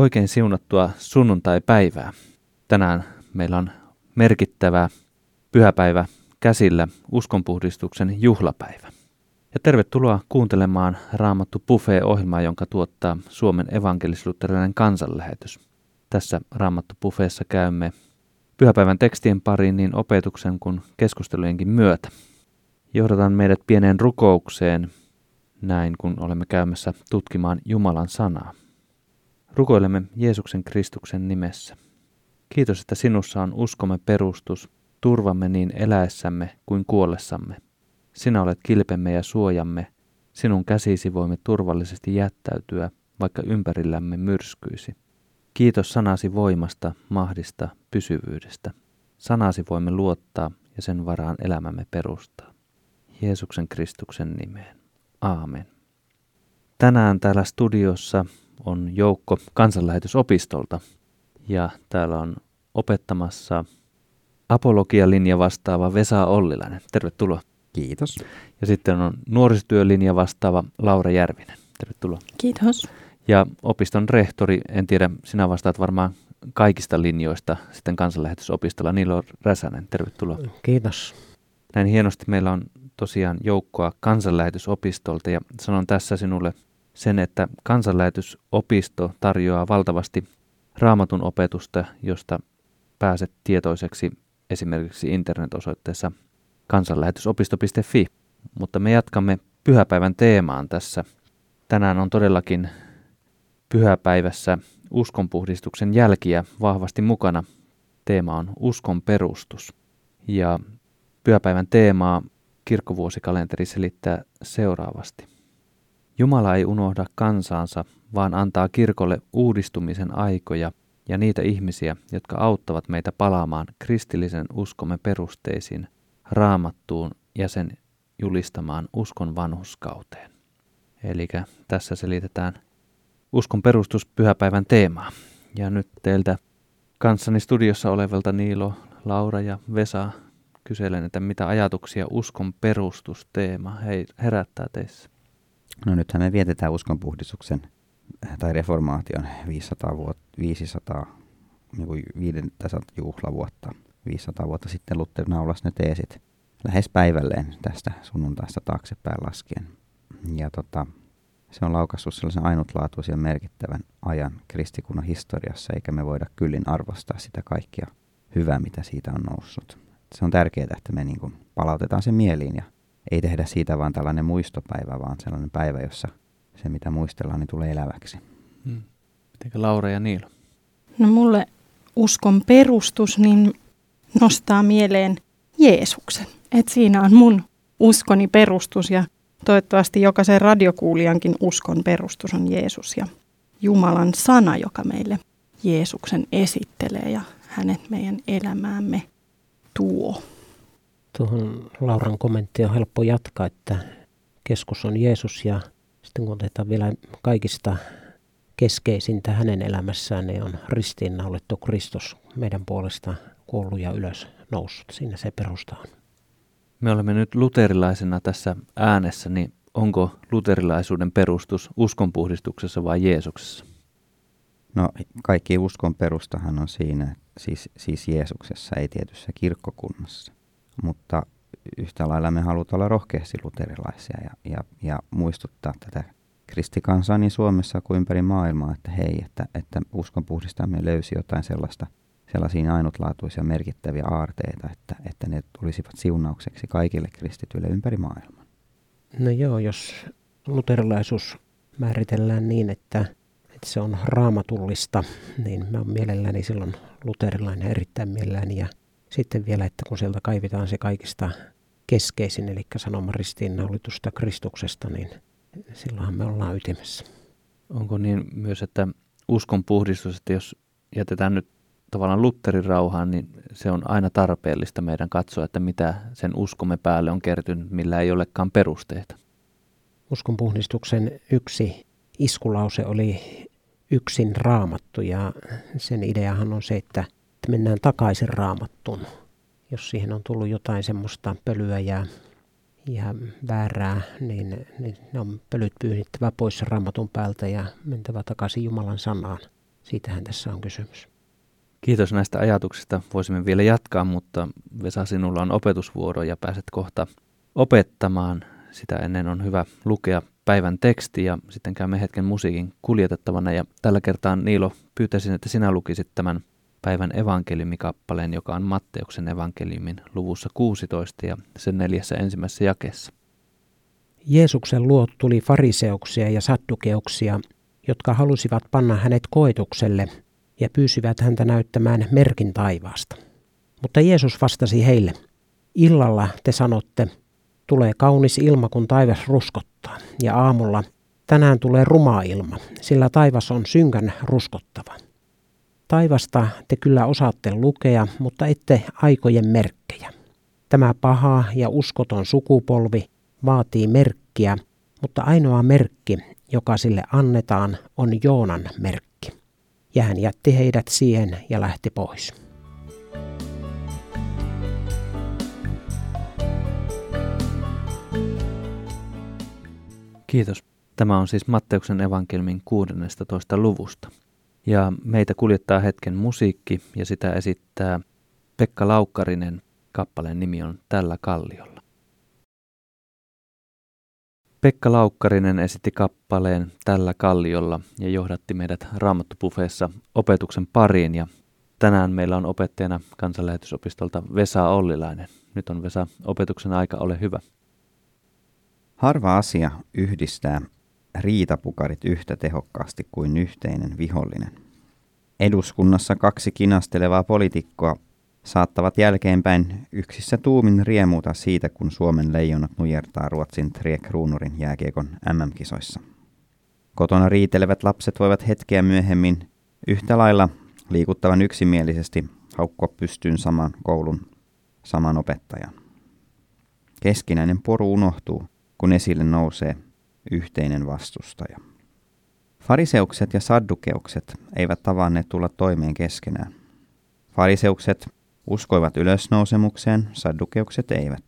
Oikein siunattua sunnuntai-päivää. Tänään meillä on merkittävä pyhäpäivä käsillä, uskonpuhdistuksen juhlapäivä. Ja tervetuloa kuuntelemaan Raamattu Buffet-ohjelmaa, jonka tuottaa Suomen evankelisluterilainen kansanlähetys. Tässä Raamattu Buffeessa käymme pyhäpäivän tekstien pariin niin opetuksen kuin keskustelujenkin myötä. Johdatan meidät pieneen rukoukseen näin, kun olemme käymässä tutkimaan Jumalan sanaa. Rukoilemme Jeesuksen Kristuksen nimessä. Kiitos, että sinussa on uskomme perustus, turvamme niin eläessämme kuin kuollessamme. Sinä olet kilpemme ja suojamme. Sinun käsisi voimme turvallisesti jättäytyä, vaikka ympärillämme myrskyisi. Kiitos sanasi voimasta, mahdista, pysyvyydestä. Sanasi voimme luottaa ja sen varaan elämämme perustaa. Jeesuksen Kristuksen nimeen. Aamen. Tänään täällä studiossa on joukko kansanlähetysopistolta ja täällä on opettamassa apologialinja vastaava Vesa Ollilainen. Tervetuloa. Kiitos. Ja sitten on nuorisotyölinja vastaava Laura Järvinen. Tervetuloa. Kiitos. Ja opiston rehtori, en tiedä, sinä vastaat varmaan kaikista linjoista sitten kansanlähetysopistolla. Niilo Räsänen, tervetuloa. Kiitos. Näin hienosti meillä on tosiaan joukkoa kansanlähetysopistolta ja sanon tässä sinulle sen, että kansanlähetysopisto tarjoaa valtavasti raamatun opetusta, josta pääset tietoiseksi esimerkiksi internetosoitteessa kansanlähetysopisto.fi. Mutta me jatkamme pyhäpäivän teemaan tässä. Tänään on todellakin pyhäpäivässä uskonpuhdistuksen jälkiä vahvasti mukana. Teema on uskon perustus. Ja pyhäpäivän teemaa kirkkovuosikalenteri selittää seuraavasti. Jumala ei unohda kansaansa, vaan antaa kirkolle uudistumisen aikoja ja niitä ihmisiä, jotka auttavat meitä palaamaan kristillisen uskomme perusteisiin, raamattuun ja sen julistamaan uskon vanhuskauteen. Eli tässä selitetään uskon perustus pyhäpäivän teemaa. Ja nyt teiltä kanssani studiossa olevalta Niilo, Laura ja Vesa kyselen, että mitä ajatuksia uskon perustusteema herättää teissä? No nythän me vietetään uskonpuhdistuksen äh, tai reformaation 500, vuotta, 500 niin kuin 500 juhlavuotta. 500 vuotta sitten Luther naulasi ne teesit lähes päivälleen tästä sunnuntaista taaksepäin laskien. Ja tota, se on laukassut sellaisen ainutlaatuisen merkittävän ajan kristikunnan historiassa, eikä me voida kyllin arvostaa sitä kaikkia hyvää, mitä siitä on noussut. Se on tärkeää, että me niin kuin palautetaan se mieliin ja ei tehdä siitä vaan tällainen muistopäivä, vaan sellainen päivä, jossa se mitä muistellaan, niin tulee eläväksi. Hmm. Mitenkä Laura ja Niilo? No mulle uskon perustus niin nostaa mieleen Jeesuksen. Et siinä on mun uskoni perustus ja toivottavasti jokaisen radiokuulijankin uskon perustus on Jeesus ja Jumalan sana, joka meille Jeesuksen esittelee ja hänet meidän elämäämme tuo. Tuohon Lauran kommenttiin on helppo jatkaa, että keskus on Jeesus ja sitten kun otetaan vielä kaikista keskeisintä hänen elämässään, niin on ristiinnaulettu Kristus meidän puolesta kuollut ja ylös noussut. Siinä se perusta on. Me olemme nyt luterilaisena tässä äänessä, niin onko luterilaisuuden perustus uskonpuhdistuksessa vai Jeesuksessa? No kaikki uskon perustahan on siinä, siis, siis Jeesuksessa, ei tietyssä kirkkokunnassa mutta yhtä lailla me halutaan olla rohkeasti luterilaisia ja, ja, ja muistuttaa tätä kristikansaa niin Suomessa kuin ympäri maailmaa, että hei, että, että uskon puhdistaminen löysi jotain sellaista, sellaisia ainutlaatuisia merkittäviä aarteita, että, että ne tulisivat siunaukseksi kaikille kristityille ympäri maailmaa. No joo, jos luterilaisuus määritellään niin, että, että se on raamatullista, niin mä oon mielelläni silloin luterilainen erittäin mielelläni ja sitten vielä, että kun sieltä kaivitaan se kaikista keskeisin, eli sanoma ristiinnaulitusta Kristuksesta, niin silloinhan me ollaan ytimessä. Onko niin myös, että uskon puhdistus, että jos jätetään nyt tavallaan Lutterin rauhaan, niin se on aina tarpeellista meidän katsoa, että mitä sen uskomme päälle on kertynyt, millä ei olekaan perusteita. Uskon puhdistuksen yksi iskulause oli yksin raamattu ja sen ideahan on se, että mennään takaisin raamattuun, jos siihen on tullut jotain semmoista pölyä ja, ja väärää, niin, niin ne on pölyt pyyhittävä pois raamatun päältä ja mentävä takaisin Jumalan sanaan. Siitähän tässä on kysymys. Kiitos näistä ajatuksista. Voisimme vielä jatkaa, mutta Vesa, sinulla on opetusvuoro ja pääset kohta opettamaan. Sitä ennen on hyvä lukea päivän teksti ja sitten käymme hetken musiikin kuljetettavana. Ja tällä kertaa Niilo pyytäisin, että sinä lukisit tämän päivän evankeliumikappaleen, joka on Matteuksen evankeliumin luvussa 16 ja sen neljässä ensimmäisessä jakeessa. Jeesuksen luo tuli fariseuksia ja saddukeuksia, jotka halusivat panna hänet koetukselle ja pyysivät häntä näyttämään merkin taivaasta. Mutta Jeesus vastasi heille, illalla te sanotte, tulee kaunis ilma, kun taivas ruskottaa, ja aamulla tänään tulee ruma ilma, sillä taivas on synkän ruskottava. Taivasta te kyllä osaatte lukea, mutta ette aikojen merkkejä. Tämä paha ja uskoton sukupolvi vaatii merkkiä, mutta ainoa merkki, joka sille annetaan, on Joonan merkki. Ja hän jätti heidät siihen ja lähti pois. Kiitos. Tämä on siis Matteuksen evankelmin 16. luvusta. Ja meitä kuljettaa hetken musiikki ja sitä esittää Pekka Laukkarinen. Kappaleen nimi on Tällä kalliolla. Pekka Laukkarinen esitti kappaleen Tällä kalliolla ja johdatti meidät Raamattupufeessa opetuksen pariin ja tänään meillä on opettajana kansanlähetysopistolta Vesa Ollilainen. Nyt on Vesa opetuksen aika, ole hyvä. Harva asia yhdistää riitapukarit yhtä tehokkaasti kuin yhteinen vihollinen. Eduskunnassa kaksi kinastelevaa poliitikkoa saattavat jälkeenpäin yksissä tuumin riemuta siitä, kun Suomen leijonat nujertaa Ruotsin Tre Kruunurin jääkiekon MM-kisoissa. Kotona riitelevät lapset voivat hetkeä myöhemmin yhtä lailla liikuttavan yksimielisesti haukkua pystyyn saman koulun, saman opettajan. Keskinäinen poru unohtuu, kun esille nousee yhteinen vastustaja. Fariseukset ja saddukeukset eivät tavanneet tulla toimeen keskenään. Fariseukset uskoivat ylösnousemukseen, saddukeukset eivät.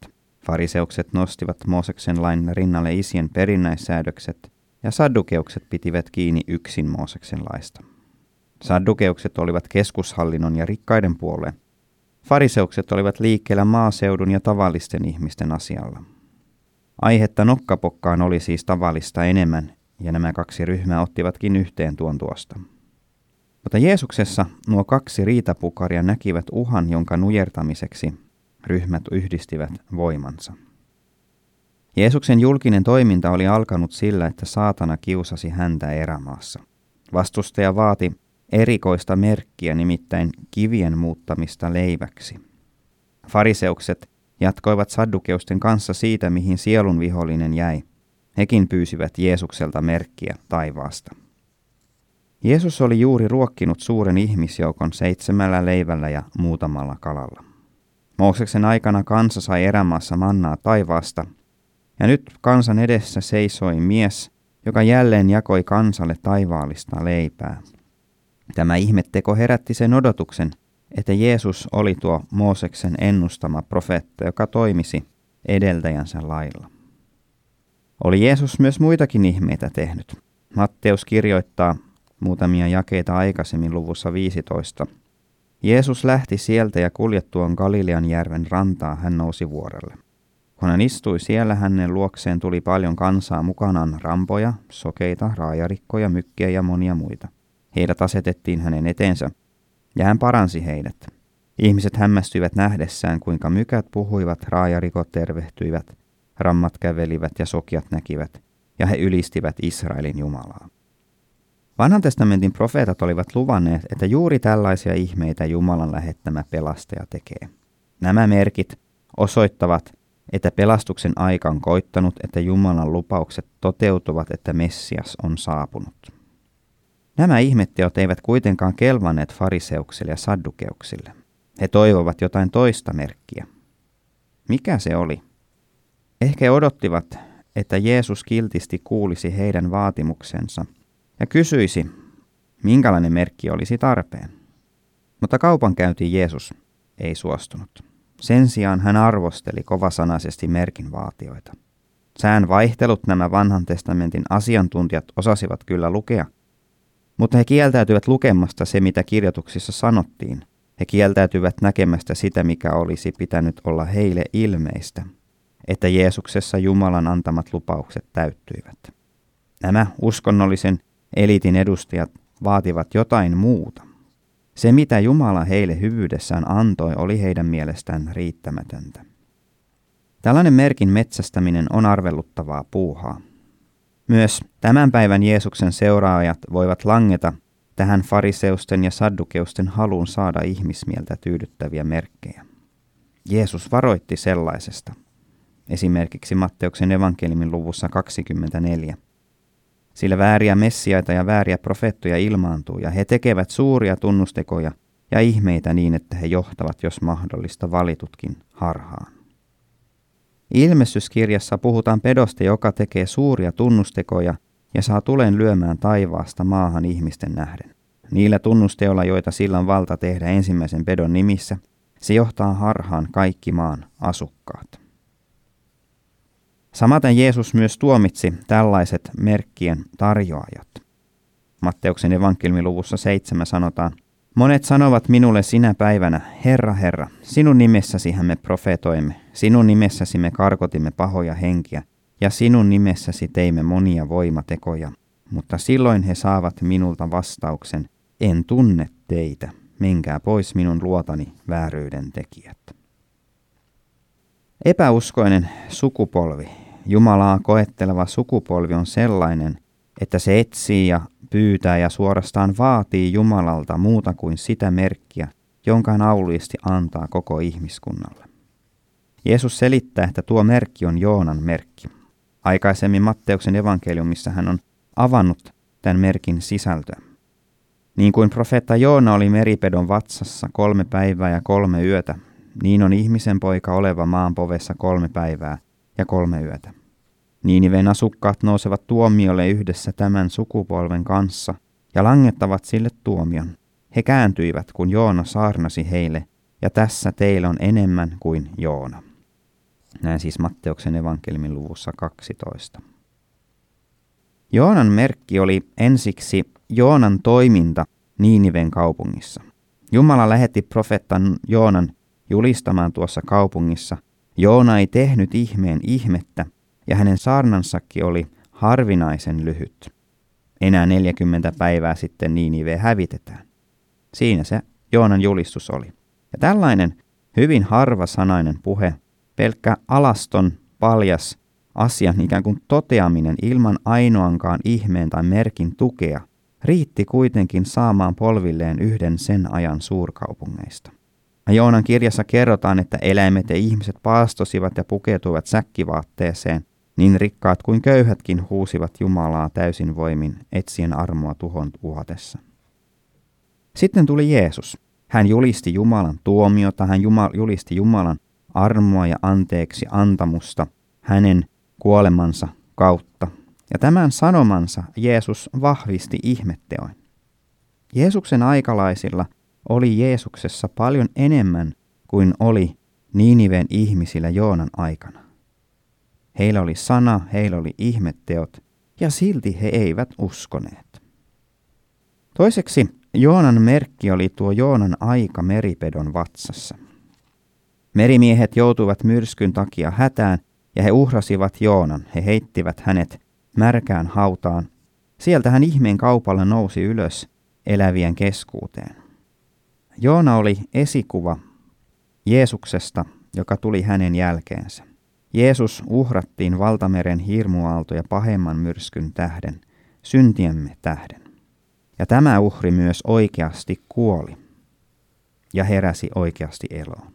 Fariseukset nostivat Mooseksen lain rinnalle isien perinnäissäädökset, ja saddukeukset pitivät kiinni yksin Mooseksen laista. Saddukeukset olivat keskushallinnon ja rikkaiden puoleen. Fariseukset olivat liikkeellä maaseudun ja tavallisten ihmisten asialla. Aihetta nokkapokkaan oli siis tavallista enemmän, ja nämä kaksi ryhmää ottivatkin yhteen tuon tuosta. Mutta Jeesuksessa nuo kaksi riitapukaria näkivät uhan, jonka nujertamiseksi ryhmät yhdistivät voimansa. Jeesuksen julkinen toiminta oli alkanut sillä, että saatana kiusasi häntä erämaassa. Vastustaja vaati erikoista merkkiä, nimittäin kivien muuttamista leiväksi. Fariseukset jatkoivat saddukeusten kanssa siitä, mihin sielun vihollinen jäi. Hekin pyysivät Jeesukselta merkkiä taivaasta. Jeesus oli juuri ruokkinut suuren ihmisjoukon seitsemällä leivällä ja muutamalla kalalla. Mooseksen aikana kansa sai erämaassa mannaa taivaasta, ja nyt kansan edessä seisoi mies, joka jälleen jakoi kansalle taivaallista leipää. Tämä ihmetteko herätti sen odotuksen, että Jeesus oli tuo Mooseksen ennustama profeetta, joka toimisi edeltäjänsä lailla. Oli Jeesus myös muitakin ihmeitä tehnyt. Matteus kirjoittaa muutamia jakeita aikaisemmin luvussa 15. Jeesus lähti sieltä ja kuljettuaan Galilean järven rantaa hän nousi vuorelle. Kun hän istui siellä, hänen luokseen tuli paljon kansaa mukanaan rampoja, sokeita, raajarikkoja, mykkiä ja monia muita. Heidät asetettiin hänen eteensä, ja hän paransi heidät. Ihmiset hämmästyivät nähdessään, kuinka mykät puhuivat, raajarikot tervehtyivät, rammat kävelivät ja sokiat näkivät, ja he ylistivät Israelin Jumalaa. Vanhan testamentin profeetat olivat luvanneet, että juuri tällaisia ihmeitä Jumalan lähettämä pelastaja tekee. Nämä merkit osoittavat, että pelastuksen aika on koittanut, että Jumalan lupaukset toteutuvat, että Messias on saapunut. Nämä ihmetteot eivät kuitenkaan kelvanneet fariseuksille ja saddukeuksille. He toivovat jotain toista merkkiä. Mikä se oli? Ehkä odottivat, että Jeesus kiltisti kuulisi heidän vaatimuksensa ja kysyisi, minkälainen merkki olisi tarpeen. Mutta kaupankäyntiin Jeesus ei suostunut. Sen sijaan hän arvosteli kovasanaisesti merkin vaatioita. Sään vaihtelut nämä vanhan testamentin asiantuntijat osasivat kyllä lukea, mutta he kieltäytyvät lukemasta se, mitä kirjoituksissa sanottiin. He kieltäytyvät näkemästä sitä, mikä olisi pitänyt olla heille ilmeistä, että Jeesuksessa Jumalan antamat lupaukset täyttyivät. Nämä uskonnollisen elitin edustajat vaativat jotain muuta. Se, mitä Jumala heille hyvyydessään antoi, oli heidän mielestään riittämätöntä. Tällainen merkin metsästäminen on arveluttavaa puuhaa. Myös tämän päivän Jeesuksen seuraajat voivat langeta tähän fariseusten ja saddukeusten haluun saada ihmismieltä tyydyttäviä merkkejä. Jeesus varoitti sellaisesta. Esimerkiksi Matteuksen evankeliumin luvussa 24. Sillä vääriä messiaita ja vääriä profeettoja ilmaantuu, ja he tekevät suuria tunnustekoja ja ihmeitä niin, että he johtavat, jos mahdollista, valitutkin harhaan. Ilmestyskirjassa puhutaan pedosta, joka tekee suuria tunnustekoja ja saa tulen lyömään taivaasta maahan ihmisten nähden. Niillä tunnusteolla, joita sillä on valta tehdä ensimmäisen pedon nimissä, se johtaa harhaan kaikki maan asukkaat. Samaten Jeesus myös tuomitsi tällaiset merkkien tarjoajat. Matteuksen evankeliumiluvussa 7 sanotaan, Monet sanovat minulle sinä päivänä, Herra, Herra, sinun nimessäsi me profetoimme, sinun nimessäsi me karkotimme pahoja henkiä, ja sinun nimessäsi teimme monia voimatekoja. Mutta silloin he saavat minulta vastauksen, en tunne teitä, menkää pois minun luotani vääryyden tekijät. Epäuskoinen sukupolvi, Jumalaa koetteleva sukupolvi on sellainen, että se etsii ja pyytää ja suorastaan vaatii Jumalalta muuta kuin sitä merkkiä, jonka hän auliisti antaa koko ihmiskunnalle. Jeesus selittää, että tuo merkki on Joonan merkki. Aikaisemmin Matteuksen evankeliumissa hän on avannut tämän merkin sisältöä. Niin kuin profeetta Joona oli meripedon vatsassa kolme päivää ja kolme yötä, niin on ihmisen poika oleva maan povessa kolme päivää ja kolme yötä. Niiniven asukkaat nousevat tuomiolle yhdessä tämän sukupolven kanssa ja langettavat sille tuomion. He kääntyivät, kun Joona saarnasi heille, ja tässä teillä on enemmän kuin Joona. Näin siis Matteuksen evankeliumin luvussa 12. Joonan merkki oli ensiksi Joonan toiminta Niiniven kaupungissa. Jumala lähetti profeettan Joonan julistamaan tuossa kaupungissa. Joona ei tehnyt ihmeen ihmettä, ja hänen saarnansakin oli harvinaisen lyhyt. Enää 40 päivää sitten Niinive hävitetään. Siinä se Joonan julistus oli. Ja tällainen hyvin harvasanainen puhe, pelkkä alaston, paljas asian ikään kuin toteaminen ilman ainoankaan ihmeen tai merkin tukea, riitti kuitenkin saamaan polvilleen yhden sen ajan suurkaupungeista. Joonan kirjassa kerrotaan, että eläimet ja ihmiset paastosivat ja pukeutuivat säkkivaatteeseen, niin rikkaat kuin köyhätkin huusivat Jumalaa täysin voimin etsien armoa tuhon uhatessa. Sitten tuli Jeesus. Hän julisti Jumalan tuomiota, hän julisti Jumalan armoa ja anteeksi antamusta hänen kuolemansa kautta. Ja tämän sanomansa Jeesus vahvisti ihmetteoin. Jeesuksen aikalaisilla oli Jeesuksessa paljon enemmän kuin oli Niiniven ihmisillä Joonan aikana. Heillä oli sana, heillä oli ihmetteot, ja silti he eivät uskoneet. Toiseksi Joonan merkki oli tuo Joonan aika meripedon vatsassa. Merimiehet joutuivat myrskyn takia hätään, ja he uhrasivat Joonan. He heittivät hänet märkään hautaan. Sieltä hän ihmeen kaupalla nousi ylös elävien keskuuteen. Joona oli esikuva Jeesuksesta, joka tuli hänen jälkeensä. Jeesus uhrattiin valtameren hirmuaalto ja pahemman myrskyn tähden, syntiemme tähden. Ja tämä uhri myös oikeasti kuoli ja heräsi oikeasti eloon.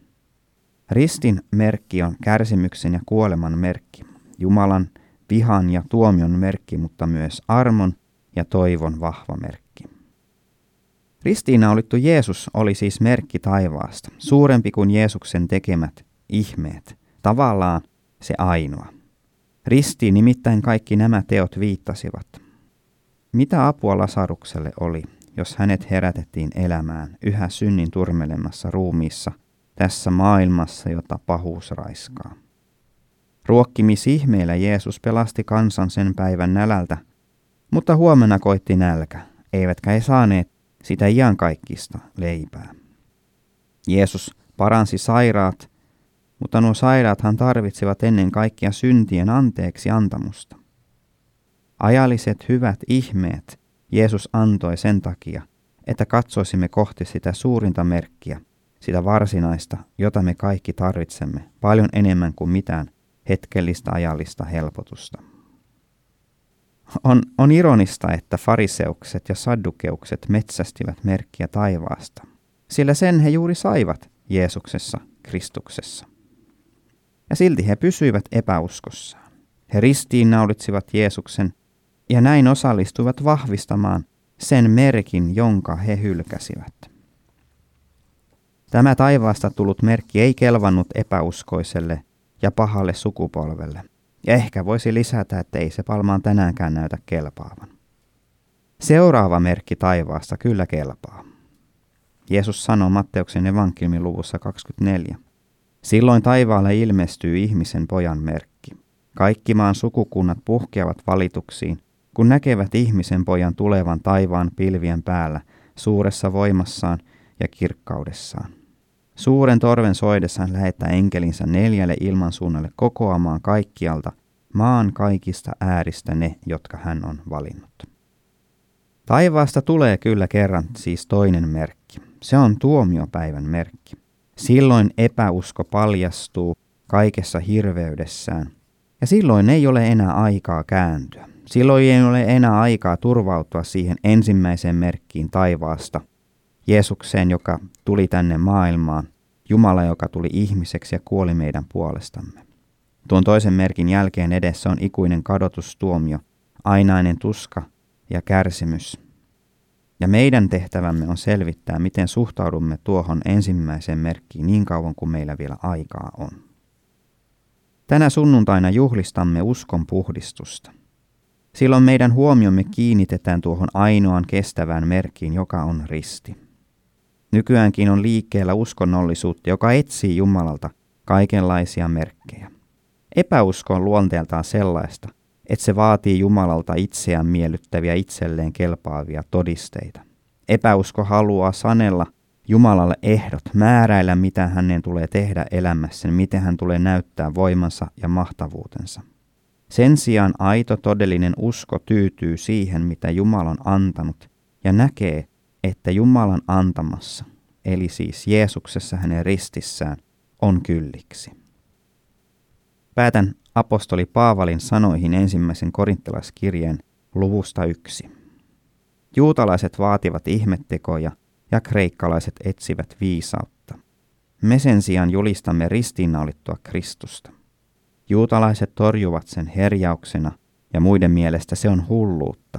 Ristin merkki on kärsimyksen ja kuoleman merkki, Jumalan vihan ja tuomion merkki, mutta myös armon ja toivon vahva merkki. Ristiinnaulittu Jeesus oli siis merkki taivaasta, suurempi kuin Jeesuksen tekemät ihmeet, tavallaan se ainoa. Ristiin nimittäin kaikki nämä teot viittasivat. Mitä apua Lasarukselle oli, jos hänet herätettiin elämään yhä synnin turmelemassa ruumiissa tässä maailmassa, jota pahuus raiskaa? Ruokkimisihmeillä Jeesus pelasti kansan sen päivän nälältä, mutta huomenna koitti nälkä, eivätkä he saaneet sitä iankaikkista leipää. Jeesus paransi sairaat, mutta nuo sairaathan tarvitsivat ennen kaikkea syntien anteeksi antamusta. Ajalliset hyvät ihmeet Jeesus antoi sen takia, että katsoisimme kohti sitä suurinta merkkiä, sitä varsinaista, jota me kaikki tarvitsemme paljon enemmän kuin mitään hetkellistä ajallista helpotusta. On, on ironista, että fariseukset ja saddukeukset metsästivät merkkiä taivaasta, sillä sen he juuri saivat Jeesuksessa, Kristuksessa. Ja silti he pysyivät epäuskossaan. He ristiinnaulitsivat Jeesuksen ja näin osallistuivat vahvistamaan sen merkin, jonka he hylkäsivät. Tämä taivaasta tullut merkki ei kelvannut epäuskoiselle ja pahalle sukupolvelle, ja ehkä voisi lisätä, että ei se palmaan tänäänkään näytä kelpaavan. Seuraava merkki taivaasta kyllä kelpaa. Jeesus sanoo Matteuksen evankeliumin luvussa 24. Silloin taivaalle ilmestyy ihmisen pojan merkki. Kaikki maan sukukunnat puhkeavat valituksiin, kun näkevät ihmisen pojan tulevan taivaan pilvien päällä, suuressa voimassaan ja kirkkaudessaan. Suuren torven soidessaan lähettää enkelinsä neljälle ilmansuunnalle kokoamaan kaikkialta maan kaikista ääristä ne, jotka hän on valinnut. Taivaasta tulee kyllä kerran siis toinen merkki. Se on tuomiopäivän merkki. Silloin epäusko paljastuu kaikessa hirveydessään, ja silloin ei ole enää aikaa kääntyä. Silloin ei ole enää aikaa turvautua siihen ensimmäiseen merkkiin taivaasta, Jeesukseen, joka tuli tänne maailmaan, Jumala, joka tuli ihmiseksi ja kuoli meidän puolestamme. Tuon toisen merkin jälkeen edessä on ikuinen kadotustuomio, ainainen tuska ja kärsimys. Ja meidän tehtävämme on selvittää, miten suhtaudumme tuohon ensimmäiseen merkkiin niin kauan kuin meillä vielä aikaa on. Tänä sunnuntaina juhlistamme uskon puhdistusta. Silloin meidän huomiomme kiinnitetään tuohon ainoan kestävään merkkiin, joka on risti. Nykyäänkin on liikkeellä uskonnollisuutta, joka etsii Jumalalta kaikenlaisia merkkejä. Epäusko on luonteeltaan sellaista, että se vaatii Jumalalta itseään miellyttäviä itselleen kelpaavia todisteita. Epäusko haluaa sanella Jumalalle ehdot, määräillä mitä hänen tulee tehdä elämässä, miten hän tulee näyttää voimansa ja mahtavuutensa. Sen sijaan aito todellinen usko tyytyy siihen, mitä Jumala on antanut, ja näkee, että Jumalan antamassa, eli siis Jeesuksessa hänen ristissään, on kylliksi. Päätän apostoli Paavalin sanoihin ensimmäisen korinttilaiskirjeen luvusta yksi. Juutalaiset vaativat ihmettekoja ja kreikkalaiset etsivät viisautta. Me sen sijaan julistamme ristiinnaulittua Kristusta. Juutalaiset torjuvat sen herjauksena ja muiden mielestä se on hulluutta.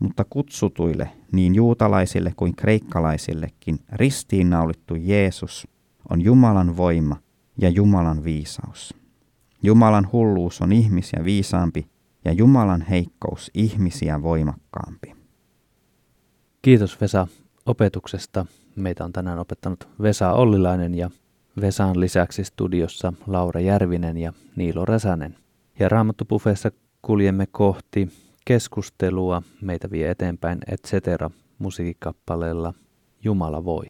Mutta kutsutuille, niin juutalaisille kuin kreikkalaisillekin, ristiinnaulittu Jeesus on Jumalan voima ja Jumalan viisaus. Jumalan hulluus on ihmisiä viisaampi ja Jumalan heikkous ihmisiä voimakkaampi. Kiitos Vesa opetuksesta. Meitä on tänään opettanut Vesa Ollilainen ja Vesan lisäksi studiossa Laura Järvinen ja Niilo Räsänen. Ja Raamattupuffeessa kuljemme kohti keskustelua, meitä vie eteenpäin et cetera musiikkikappaleella Jumala voi.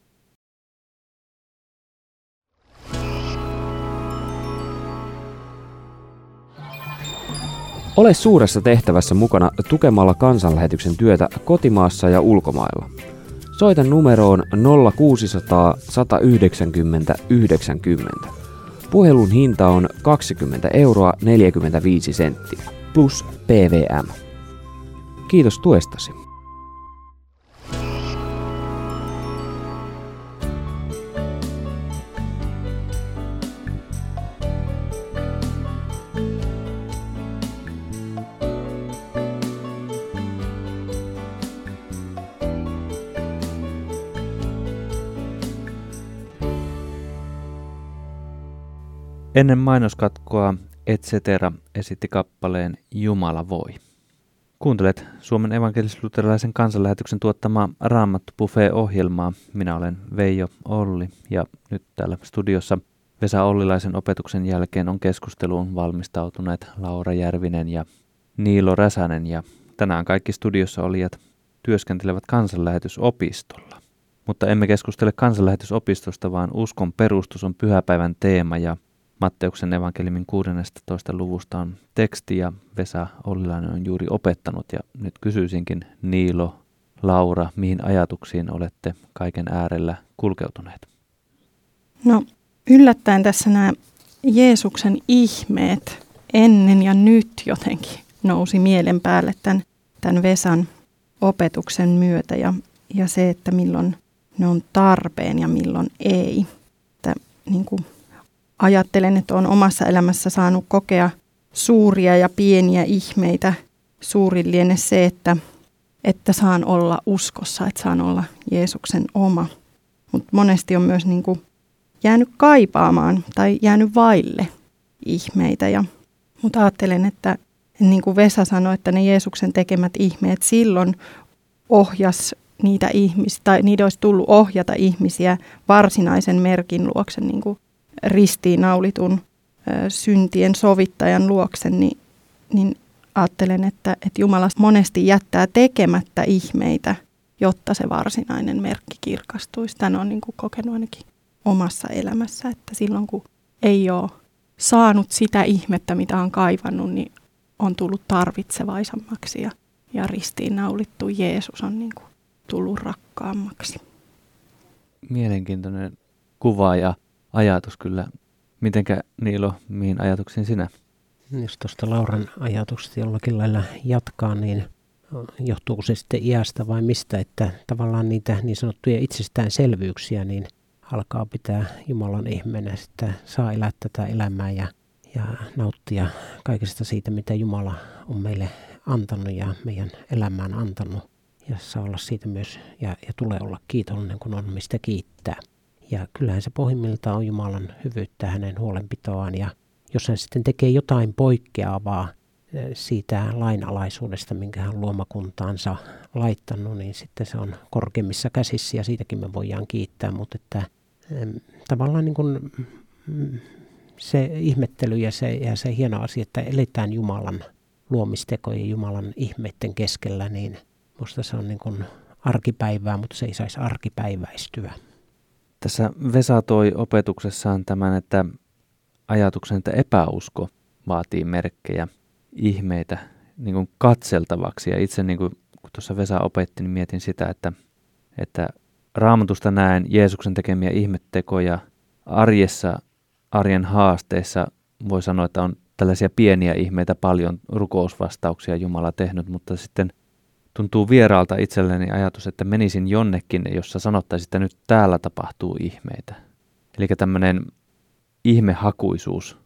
Ole suuressa tehtävässä mukana tukemalla kansanlähetyksen työtä kotimaassa ja ulkomailla. Soita numeroon 0600 190 90. Puhelun hinta on 20 euroa 45 senttiä plus PVM. Kiitos tuestasi. Ennen mainoskatkoa Et cetera esitti kappaleen Jumala voi. Kuuntelet Suomen evankelis-luterilaisen kansanlähetyksen tuottamaa Raamattu Buffet-ohjelmaa. Minä olen Veijo Olli ja nyt täällä studiossa Vesa Ollilaisen opetuksen jälkeen on keskusteluun valmistautuneet Laura Järvinen ja Niilo Räsänen ja tänään kaikki studiossa olijat työskentelevät kansanlähetysopistolla. Mutta emme keskustele kansanlähetysopistosta, vaan uskon perustus on pyhäpäivän teema ja Matteuksen evankeliumin 16. luvusta on teksti ja Vesa Ollilainen on juuri opettanut ja nyt kysyisinkin Niilo, Laura, mihin ajatuksiin olette kaiken äärellä kulkeutuneet? No yllättäen tässä nämä Jeesuksen ihmeet ennen ja nyt jotenkin nousi mielen päälle tämän, tämän Vesan opetuksen myötä ja, ja se, että milloin ne on tarpeen ja milloin ei. Että, niin kuin ajattelen, että olen omassa elämässä saanut kokea suuria ja pieniä ihmeitä. Suurin liene se, että, että saan olla uskossa, että saan olla Jeesuksen oma. Mutta monesti on myös niin kuin jäänyt kaipaamaan tai jäänyt vaille ihmeitä. Ja, mutta ajattelen, että niin kuin Vesa sanoi, että ne Jeesuksen tekemät ihmeet silloin ohjas niitä ihmisiä, tai niitä olisi tullut ohjata ihmisiä varsinaisen merkin luokse, niin kuin ristiinnaulitun syntien sovittajan luokse, niin, niin ajattelen, että, että Jumala monesti jättää tekemättä ihmeitä, jotta se varsinainen merkki kirkastuisi. Tämän on niin kuin kokenut ainakin omassa elämässä, että silloin kun ei ole saanut sitä ihmettä, mitä on kaivannut, niin on tullut tarvitsevaisammaksi ja, ja ristiinnaulittu Jeesus on niin kuin tullut rakkaammaksi. Mielenkiintoinen kuva ja ajatus kyllä. Mitenkä Niilo, mihin ajatuksiin sinä? Jos tuosta Lauran ajatuksesta jollakin lailla jatkaa, niin johtuuko se sitten iästä vai mistä, että tavallaan niitä niin sanottuja itsestäänselvyyksiä niin alkaa pitää Jumalan ihmeenä, että saa elää tätä elämää ja, ja nauttia kaikesta siitä, mitä Jumala on meille antanut ja meidän elämään antanut. Ja saa olla siitä myös ja, ja tulee olla kiitollinen, kun on mistä kiittää. Ja kyllähän se pohjimmiltaan on Jumalan hyvyyttä hänen huolenpitoaan. Ja jos hän sitten tekee jotain poikkeavaa eh, siitä lainalaisuudesta, minkä hän luomakuntaansa laittanut, niin sitten se on korkeimmissa käsissä ja siitäkin me voidaan kiittää. Mutta että tavallaan niin kuin mm, se ihmettely ja se, ja se hieno asia, että eletään Jumalan luomistekojen Jumalan ihmeiden keskellä, niin musta se on niin kuin arkipäivää, mutta se ei saisi arkipäiväistyä. Tässä Vesa toi opetuksessaan tämän, että ajatuksen, että epäusko vaatii merkkejä, ihmeitä niin kuin katseltavaksi. Ja itse niin kuin, kun tuossa Vesa opetti, niin mietin sitä, että, että raamatusta näen Jeesuksen tekemiä ihmettekoja arjessa, arjen haasteissa. Voi sanoa, että on tällaisia pieniä ihmeitä paljon rukousvastauksia Jumala tehnyt, mutta sitten – tuntuu vieraalta itselleni ajatus, että menisin jonnekin, jossa sanottaisiin, että nyt täällä tapahtuu ihmeitä. Eli tämmöinen ihmehakuisuus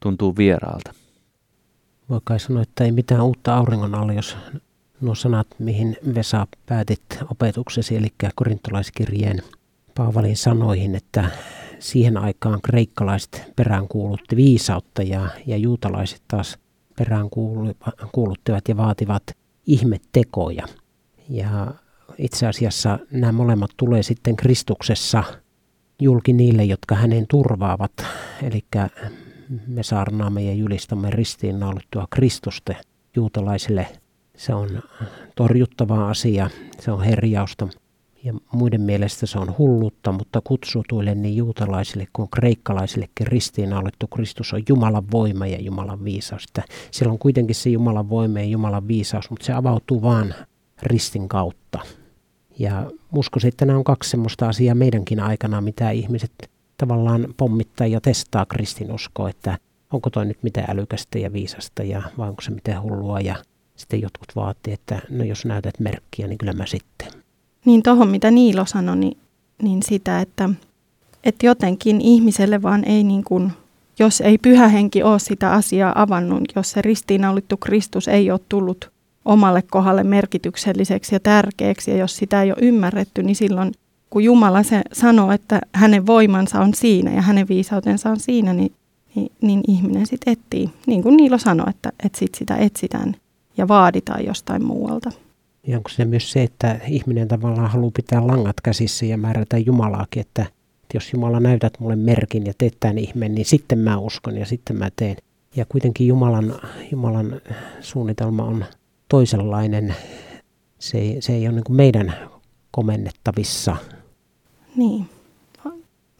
tuntuu vieraalta. Voi kai sanoa, että ei mitään uutta auringon alle, jos nuo sanat, mihin Vesa päätit opetuksesi, eli korintolaiskirjeen Paavalin sanoihin, että siihen aikaan kreikkalaiset peräänkuulutti viisautta ja, ja juutalaiset taas peräänkuuluttivat ja vaativat ihmettekoja. Ja itse asiassa nämä molemmat tulee sitten Kristuksessa julki niille, jotka hänen turvaavat. Eli me saarnaamme ja julistamme ristiinnaulittua Kristusta juutalaisille. Se on torjuttava asia, se on herjausta ja muiden mielestä se on hullutta, mutta kutsutuille niin juutalaisille kuin kreikkalaisillekin ristiinnaulittu Kristus on Jumalan voima ja Jumalan viisaus. Että siellä on kuitenkin se Jumalan voima ja Jumalan viisaus, mutta se avautuu vaan ristin kautta. Ja uskoisin, että nämä on kaksi sellaista asiaa meidänkin aikana, mitä ihmiset tavallaan pommittaa ja testaa kristinuskoa, että onko toi nyt mitä älykästä ja viisasta ja vai onko se mitä hullua ja sitten jotkut vaatii, että no jos näytät merkkiä, niin kyllä mä sitten. Niin tuohon, mitä Niilo sanoi, niin, niin sitä, että, että jotenkin ihmiselle vaan ei niin kuin, jos ei pyhä henki ole sitä asiaa avannut, jos se ristiinnaulittu Kristus ei ole tullut omalle kohdalle merkitykselliseksi ja tärkeäksi, ja jos sitä ei ole ymmärretty, niin silloin kun Jumala se sanoo, että hänen voimansa on siinä ja hänen viisautensa on siinä, niin, niin, niin ihminen sitten etsii, niin kuin Niilo sanoi, että, että sit sitä etsitään ja vaaditaan jostain muualta. Ja onko se myös se, että ihminen tavallaan haluaa pitää langat käsissä ja määrätä Jumalaakin, että, että jos Jumala näytät mulle merkin ja teet tämän ihmeen, niin sitten mä uskon ja sitten mä teen. Ja kuitenkin Jumalan, Jumalan suunnitelma on toisenlainen. Se se ei ole niin meidän komennettavissa. Niin.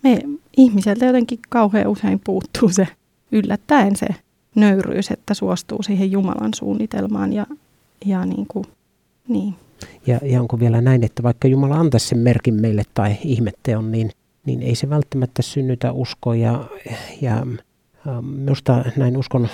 Me ihmiseltä jotenkin kauhean usein puuttuu se yllättäen se nöyryys, että suostuu siihen Jumalan suunnitelmaan ja, ja niin kuin, niin. Ja, ja onko vielä näin, että vaikka Jumala antaisi sen merkin meille tai ihmetteon, niin, niin ei se välttämättä synnytä uskoa. Ja, ja ähm, minusta näin uskon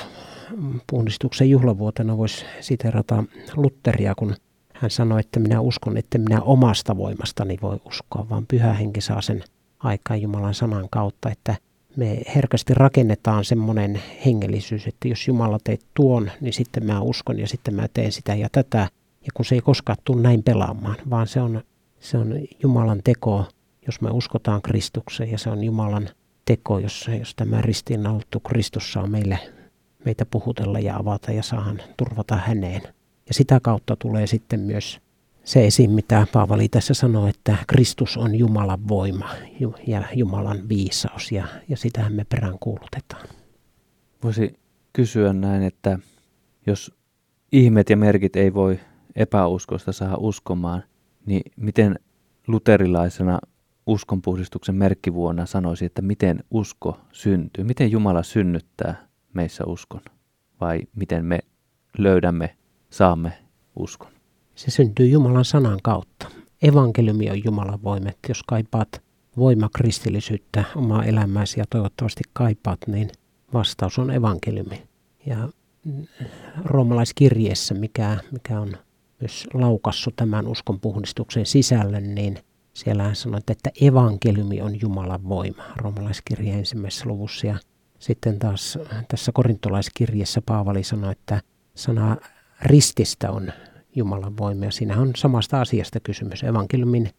puhdistuksen juhlavuotena voisi siterata Lutteria, kun hän sanoi, että minä uskon, että minä omasta voimastani voi uskoa, vaan pyhä henki saa sen aikaan Jumalan sanan kautta, että me herkästi rakennetaan semmoinen hengellisyys, että jos Jumala teet tuon, niin sitten mä uskon ja sitten mä teen sitä ja tätä. Ja kun se ei koskaan tule näin pelaamaan, vaan se on, se on Jumalan teko, jos me uskotaan Kristukseen ja se on Jumalan teko, jos, jos tämä ristiinnaulittu Kristus saa meille, meitä puhutella ja avata ja saahan turvata häneen. Ja sitä kautta tulee sitten myös se esiin, mitä Paavali tässä sanoo, että Kristus on Jumalan voima ja Jumalan viisaus ja, ja sitähän me perään kuulutetaan. Voisi kysyä näin, että jos ihmet ja merkit ei voi epäuskosta saada uskomaan, niin miten luterilaisena uskonpuhdistuksen merkkivuonna sanoisi, että miten usko syntyy? Miten Jumala synnyttää meissä uskon? Vai miten me löydämme, saamme uskon? Se syntyy Jumalan sanan kautta. Evankeliumi on Jumalan voima. Että jos kaipaat voimakristillisyyttä omaa elämääsi ja toivottavasti kaipaat, niin vastaus on evankeliumi. Ja roomalaiskirjeessä, mikä, mikä on myös laukassut tämän uskon puhdistuksen sisällön, niin siellä hän sanoi, että evankeliumi on Jumalan voima. Roomalaiskirje ensimmäisessä luvussa ja sitten taas tässä korintolaiskirjessä Paavali sanoi, että sana rististä on Jumalan voimia. Siinä on samasta asiasta kysymys. Evankeliumin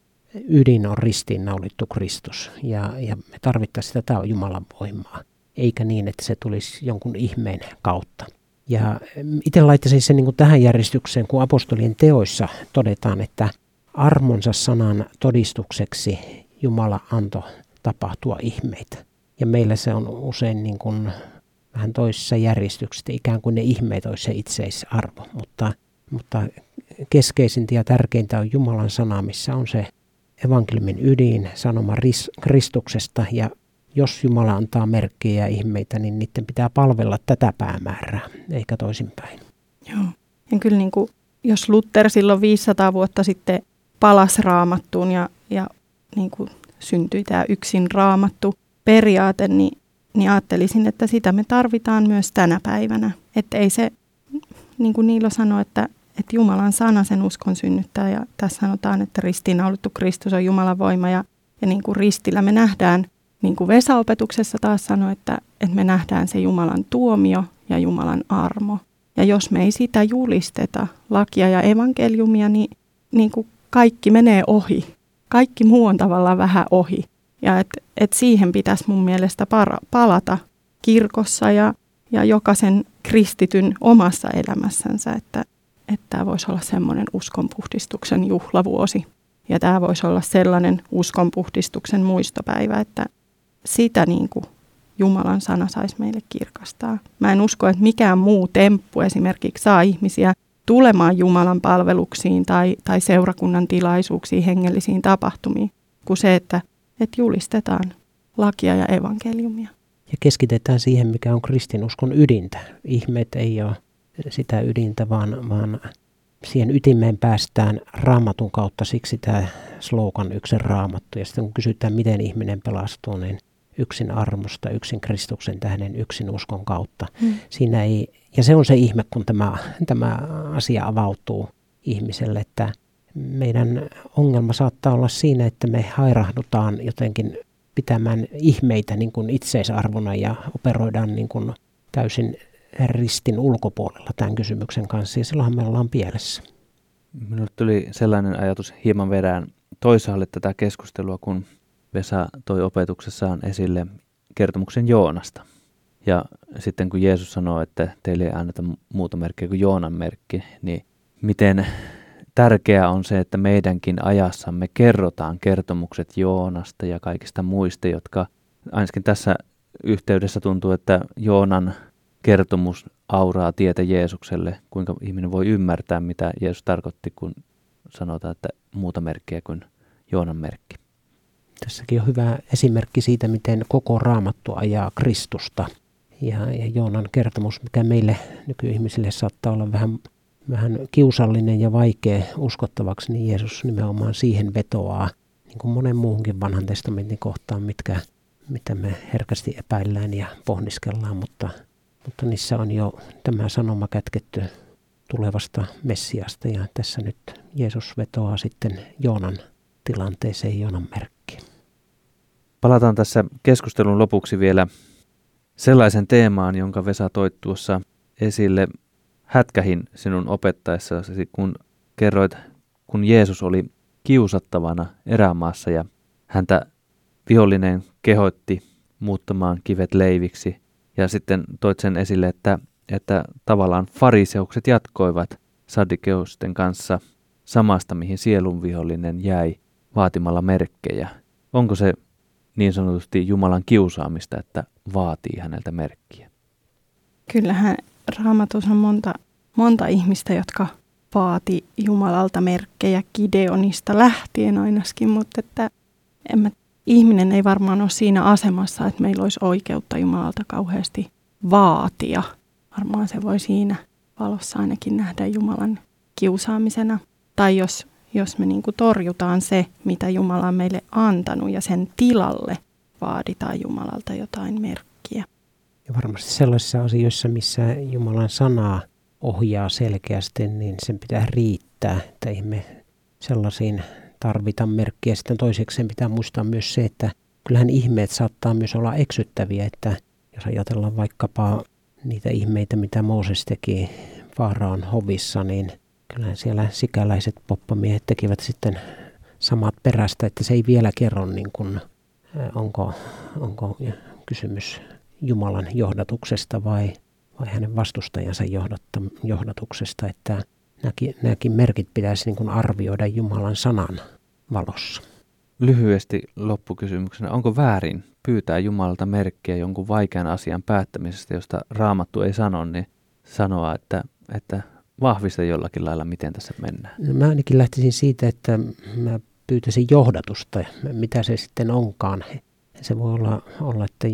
ydin on ristiinnaulittu Kristus ja, ja me tarvittaisiin tätä Jumalan voimaa, eikä niin, että se tulisi jonkun ihmeen kautta. Ja itse laittaisin sen niin tähän järjestykseen, kun apostolien teoissa todetaan, että armonsa sanan todistukseksi Jumala antoi tapahtua ihmeitä. Ja meillä se on usein niin kuin vähän toisessa järjestyksessä, ikään kuin ne ihmeet olisi se itseisarvo, mutta, mutta keskeisintä ja tärkeintä on Jumalan sana, missä on se evankeliumin ydin, sanoma Kristuksesta ja jos Jumala antaa merkkejä ja ihmeitä, niin niiden pitää palvella tätä päämäärää, eikä toisinpäin. Joo. Ja kyllä niin kuin, jos Luther silloin 500 vuotta sitten palas raamattuun ja, ja niin kuin syntyi tämä yksin raamattu periaate, niin, niin ajattelisin, että sitä me tarvitaan myös tänä päivänä. Että ei se, niin kuin Niilo sanoi, että että Jumalan sana sen uskon synnyttää. Ja tässä sanotaan, että ristiinnaulittu Kristus on Jumalan voima ja, ja niin kuin ristillä me nähdään, niin kuin Vesa-opetuksessa taas sanoi, että, että me nähdään se Jumalan tuomio ja Jumalan armo. Ja jos me ei sitä julisteta, lakia ja evankeliumia, niin, niin kuin kaikki menee ohi. Kaikki muu on tavallaan vähän ohi. Ja että et siihen pitäisi mun mielestä para, palata kirkossa ja, ja jokaisen kristityn omassa elämässänsä, että tämä voisi olla semmoinen uskonpuhdistuksen juhlavuosi. Ja tämä voisi olla sellainen uskonpuhdistuksen muistopäivä, että sitä niin kuin Jumalan sana saisi meille kirkastaa. Mä en usko, että mikään muu temppu esimerkiksi saa ihmisiä tulemaan Jumalan palveluksiin tai, tai seurakunnan tilaisuuksiin, hengellisiin tapahtumiin, kuin se, että, että julistetaan lakia ja evankeliumia. Ja keskitetään siihen, mikä on kristinuskon ydintä. Ihmeet ei ole sitä ydintä, vaan, vaan siihen ytimeen päästään raamatun kautta. Siksi tämä slogan yksin raamattu. Ja sitten kun kysytään, miten ihminen pelastuu, niin yksin armosta, yksin Kristuksen tähden, yksin uskon kautta. Hmm. Siinä ei, ja se on se ihme, kun tämä, tämä asia avautuu ihmiselle, että meidän ongelma saattaa olla siinä, että me hairahdutaan jotenkin pitämään ihmeitä niin kuin itseisarvona ja operoidaan niin kuin täysin ristin ulkopuolella tämän kysymyksen kanssa ja silloinhan me ollaan pielessä. Minulle tuli sellainen ajatus hieman vedään toisaalle tätä keskustelua, kun Vesa toi opetuksessaan esille kertomuksen Joonasta. Ja sitten kun Jeesus sanoo, että teille ei anneta muuta merkkiä kuin Joonan merkki, niin miten tärkeää on se, että meidänkin ajassamme kerrotaan kertomukset Joonasta ja kaikista muista, jotka ainakin tässä yhteydessä tuntuu, että Joonan kertomus auraa tietä Jeesukselle, kuinka ihminen voi ymmärtää, mitä Jeesus tarkoitti, kun sanotaan, että muuta merkkiä kuin Joonan merkki. Tässäkin on hyvä esimerkki siitä, miten koko raamattu ajaa Kristusta. Ja, ja Joonan kertomus, mikä meille nykyihmisille saattaa olla vähän, vähän kiusallinen ja vaikea uskottavaksi, niin Jeesus nimenomaan siihen vetoaa, niin kuin monen muuhunkin vanhan testamentin kohtaan, mitkä, mitä me herkästi epäillään ja pohniskellaan, mutta, mutta niissä on jo tämä sanoma kätketty tulevasta Messiasta ja tässä nyt Jeesus vetoaa sitten Joonan tilanteeseen, Joonan merkkiin. Palataan tässä keskustelun lopuksi vielä sellaisen teemaan, jonka Vesa toi tuossa esille hätkähin sinun opettaessasi, kun kerroit, kun Jeesus oli kiusattavana erämaassa ja häntä vihollinen kehotti muuttamaan kivet leiviksi. Ja sitten toit sen esille, että, että tavallaan fariseukset jatkoivat sadikeusten kanssa samasta, mihin sielun vihollinen jäi vaatimalla merkkejä. Onko se niin sanotusti Jumalan kiusaamista, että vaatii häneltä merkkiä? Kyllähän raamatussa on monta, monta ihmistä, jotka vaati Jumalalta merkkejä Gideonista lähtien ainakin, mutta että en mä, ihminen ei varmaan ole siinä asemassa, että meillä olisi oikeutta Jumalalta kauheasti vaatia. Varmaan se voi siinä valossa ainakin nähdä Jumalan kiusaamisena. Tai jos jos me niin kuin torjutaan se, mitä Jumala on meille antanut ja sen tilalle vaaditaan Jumalalta jotain merkkiä. Ja varmasti sellaisissa asioissa, missä Jumalan sanaa ohjaa selkeästi, niin sen pitää riittää, että ei me sellaisiin tarvita merkkiä. Sitten toiseksi pitää muistaa myös se, että kyllähän ihmeet saattaa myös olla eksyttäviä, että jos ajatellaan vaikkapa niitä ihmeitä, mitä Mooses teki Faaraan hovissa, niin – kyllä siellä sikäläiset poppamiehet tekivät sitten samat perästä, että se ei vielä kerro, niin kuin, onko, onko kysymys Jumalan johdatuksesta vai, vai hänen vastustajansa johdatuksesta, että nämäkin, nämäkin merkit pitäisi niin kuin arvioida Jumalan sanan valossa. Lyhyesti loppukysymyksenä, onko väärin pyytää Jumalalta merkkiä jonkun vaikean asian päättämisestä, josta raamattu ei sano, niin sanoa, että, että vahvista jollakin lailla, miten tässä mennään? No mä ainakin lähtisin siitä, että mä pyytäisin johdatusta, mitä se sitten onkaan. Se voi olla, olla että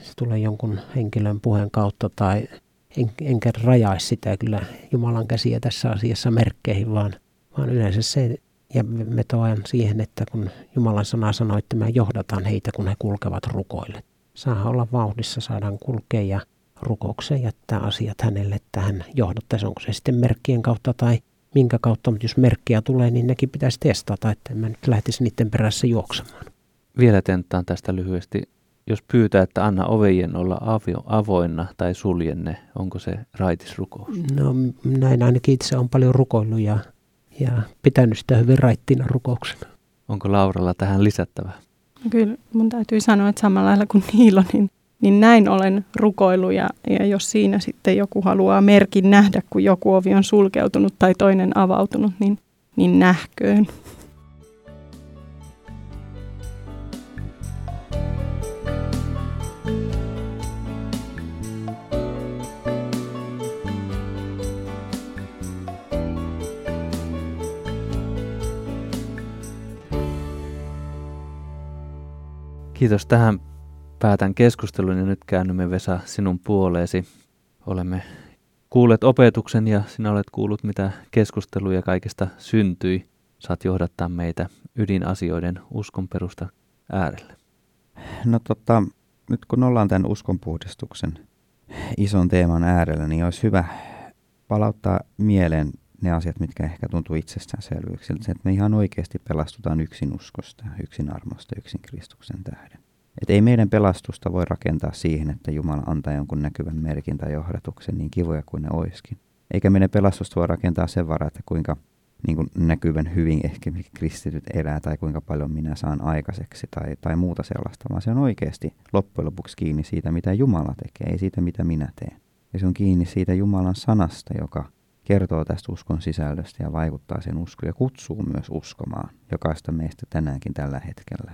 se tulee jonkun henkilön puheen kautta tai en, enkä rajaisi sitä kyllä Jumalan käsiä tässä asiassa merkkeihin, vaan, vaan yleensä se ja vetoan siihen, että kun Jumalan sana sanoo, että me johdataan heitä, kun he kulkevat rukoille. Saa olla vauhdissa, saadaan kulkea ja rukoukseen jättää asiat hänelle, että hän johdattaisi, onko se sitten merkkien kautta tai minkä kautta, mutta jos merkkiä tulee, niin nekin pitäisi testata, että en mä nyt lähtisi niiden perässä juoksemaan. Vielä tenttaan tästä lyhyesti. Jos pyytää, että anna ovien olla avio, avoinna tai suljenne, onko se raitis rukous? No näin ainakin itse on paljon rukoillut ja, ja pitänyt sitä hyvin raittina rukouksena. Onko Lauralla tähän lisättävä? Kyllä mun täytyy sanoa, että samalla lailla kuin Niilo, niin niin näin olen rukoillut ja, ja jos siinä sitten joku haluaa merkin nähdä, kun joku ovi on sulkeutunut tai toinen avautunut, niin, niin nähköön. Kiitos tähän päätän keskustelun ja nyt käännymme Vesa sinun puoleesi. Olemme kuulleet opetuksen ja sinä olet kuullut, mitä keskusteluja kaikesta syntyi. Saat johdattaa meitä ydinasioiden uskon perusta äärelle. No tota, nyt kun ollaan tämän uskonpuhdistuksen ison teeman äärellä, niin olisi hyvä palauttaa mieleen ne asiat, mitkä ehkä tuntuu itsestäänselvyyksiltä. Se, että me ihan oikeasti pelastutaan yksin uskosta, yksin armosta, yksin Kristuksen tähden. Et ei meidän pelastusta voi rakentaa siihen, että Jumala antaa jonkun näkyvän merkin tai johdatuksen, niin kivoja kuin ne oiskin. Eikä meidän pelastusta voi rakentaa sen varaa, että kuinka niin kuin näkyvän hyvin ehkä kristityt elää tai kuinka paljon minä saan aikaiseksi tai, tai muuta sellaista, vaan se on oikeasti loppujen lopuksi kiinni siitä, mitä Jumala tekee, ei siitä, mitä minä teen. Ja se on kiinni siitä Jumalan sanasta, joka kertoo tästä uskon sisällöstä ja vaikuttaa sen uskoon ja kutsuu myös uskomaan jokaista meistä tänäänkin tällä hetkellä.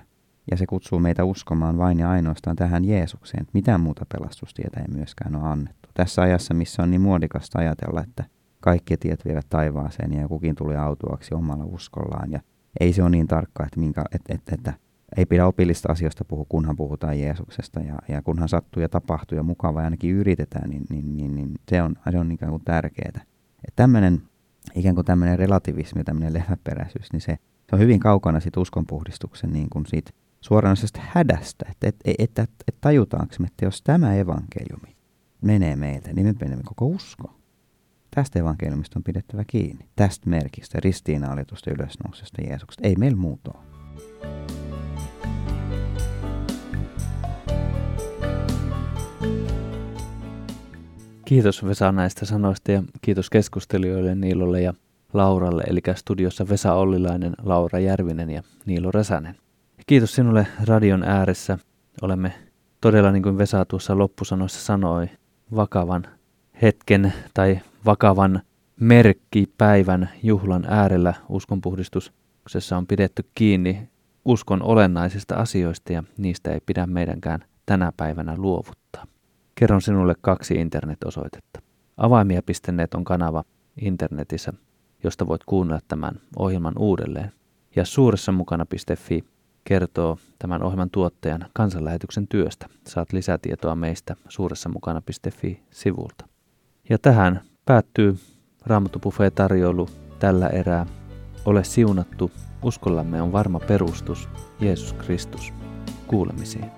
Ja se kutsuu meitä uskomaan vain ja ainoastaan tähän Jeesukseen, mitään muuta pelastustietä ei myöskään ole annettu. Tässä ajassa, missä on niin muodikasta ajatella, että kaikki tiet vievät taivaaseen ja kukin tuli autuaksi omalla uskollaan. Ja ei se ole niin tarkka, että, minkä, että, että, että ei pidä opillista asioista puhua, kunhan puhutaan Jeesuksesta. Ja, ja kunhan sattuu ja tapahtuu ja mukava ja ainakin yritetään, niin, niin, niin, niin se, on, se on ikään kuin tärkeää. Tämmöinen ikään kuin tämmöinen relativismi, tämmöinen leväperäisyys, niin se, se on hyvin kaukana siitä uskonpuhdistuksen niin kuin siitä suoranaisesta hädästä, että, että, että, että, tajutaanko me, että jos tämä evankeliumi menee meiltä, niin me menemme koko usko. Tästä evankeliumista on pidettävä kiinni. Tästä merkistä, ristiinnaulitusta ylösnousesta Jeesuksesta. Ei meillä muuta ole. Kiitos Vesa näistä sanoista ja kiitos keskustelijoille Niilolle ja Lauralle, eli studiossa Vesa Ollilainen, Laura Järvinen ja Niilo Räsänen. Kiitos sinulle radion ääressä. Olemme todella, niin kuin Vesa tuossa loppusanoissa sanoi, vakavan hetken tai vakavan merkkipäivän juhlan äärellä uskonpuhdistuksessa on pidetty kiinni uskon olennaisista asioista ja niistä ei pidä meidänkään tänä päivänä luovuttaa. Kerron sinulle kaksi internetosoitetta. Avaimia.net on kanava internetissä, josta voit kuunnella tämän ohjelman uudelleen. Ja suuressa mukana.fi kertoo tämän ohjelman tuottajan kansanlähetyksen työstä. Saat lisätietoa meistä suuressa mukana.fi-sivulta. Ja tähän päättyy Raamattu tarjoulu tällä erää. Ole siunattu, uskollamme on varma perustus, Jeesus Kristus. Kuulemisiin.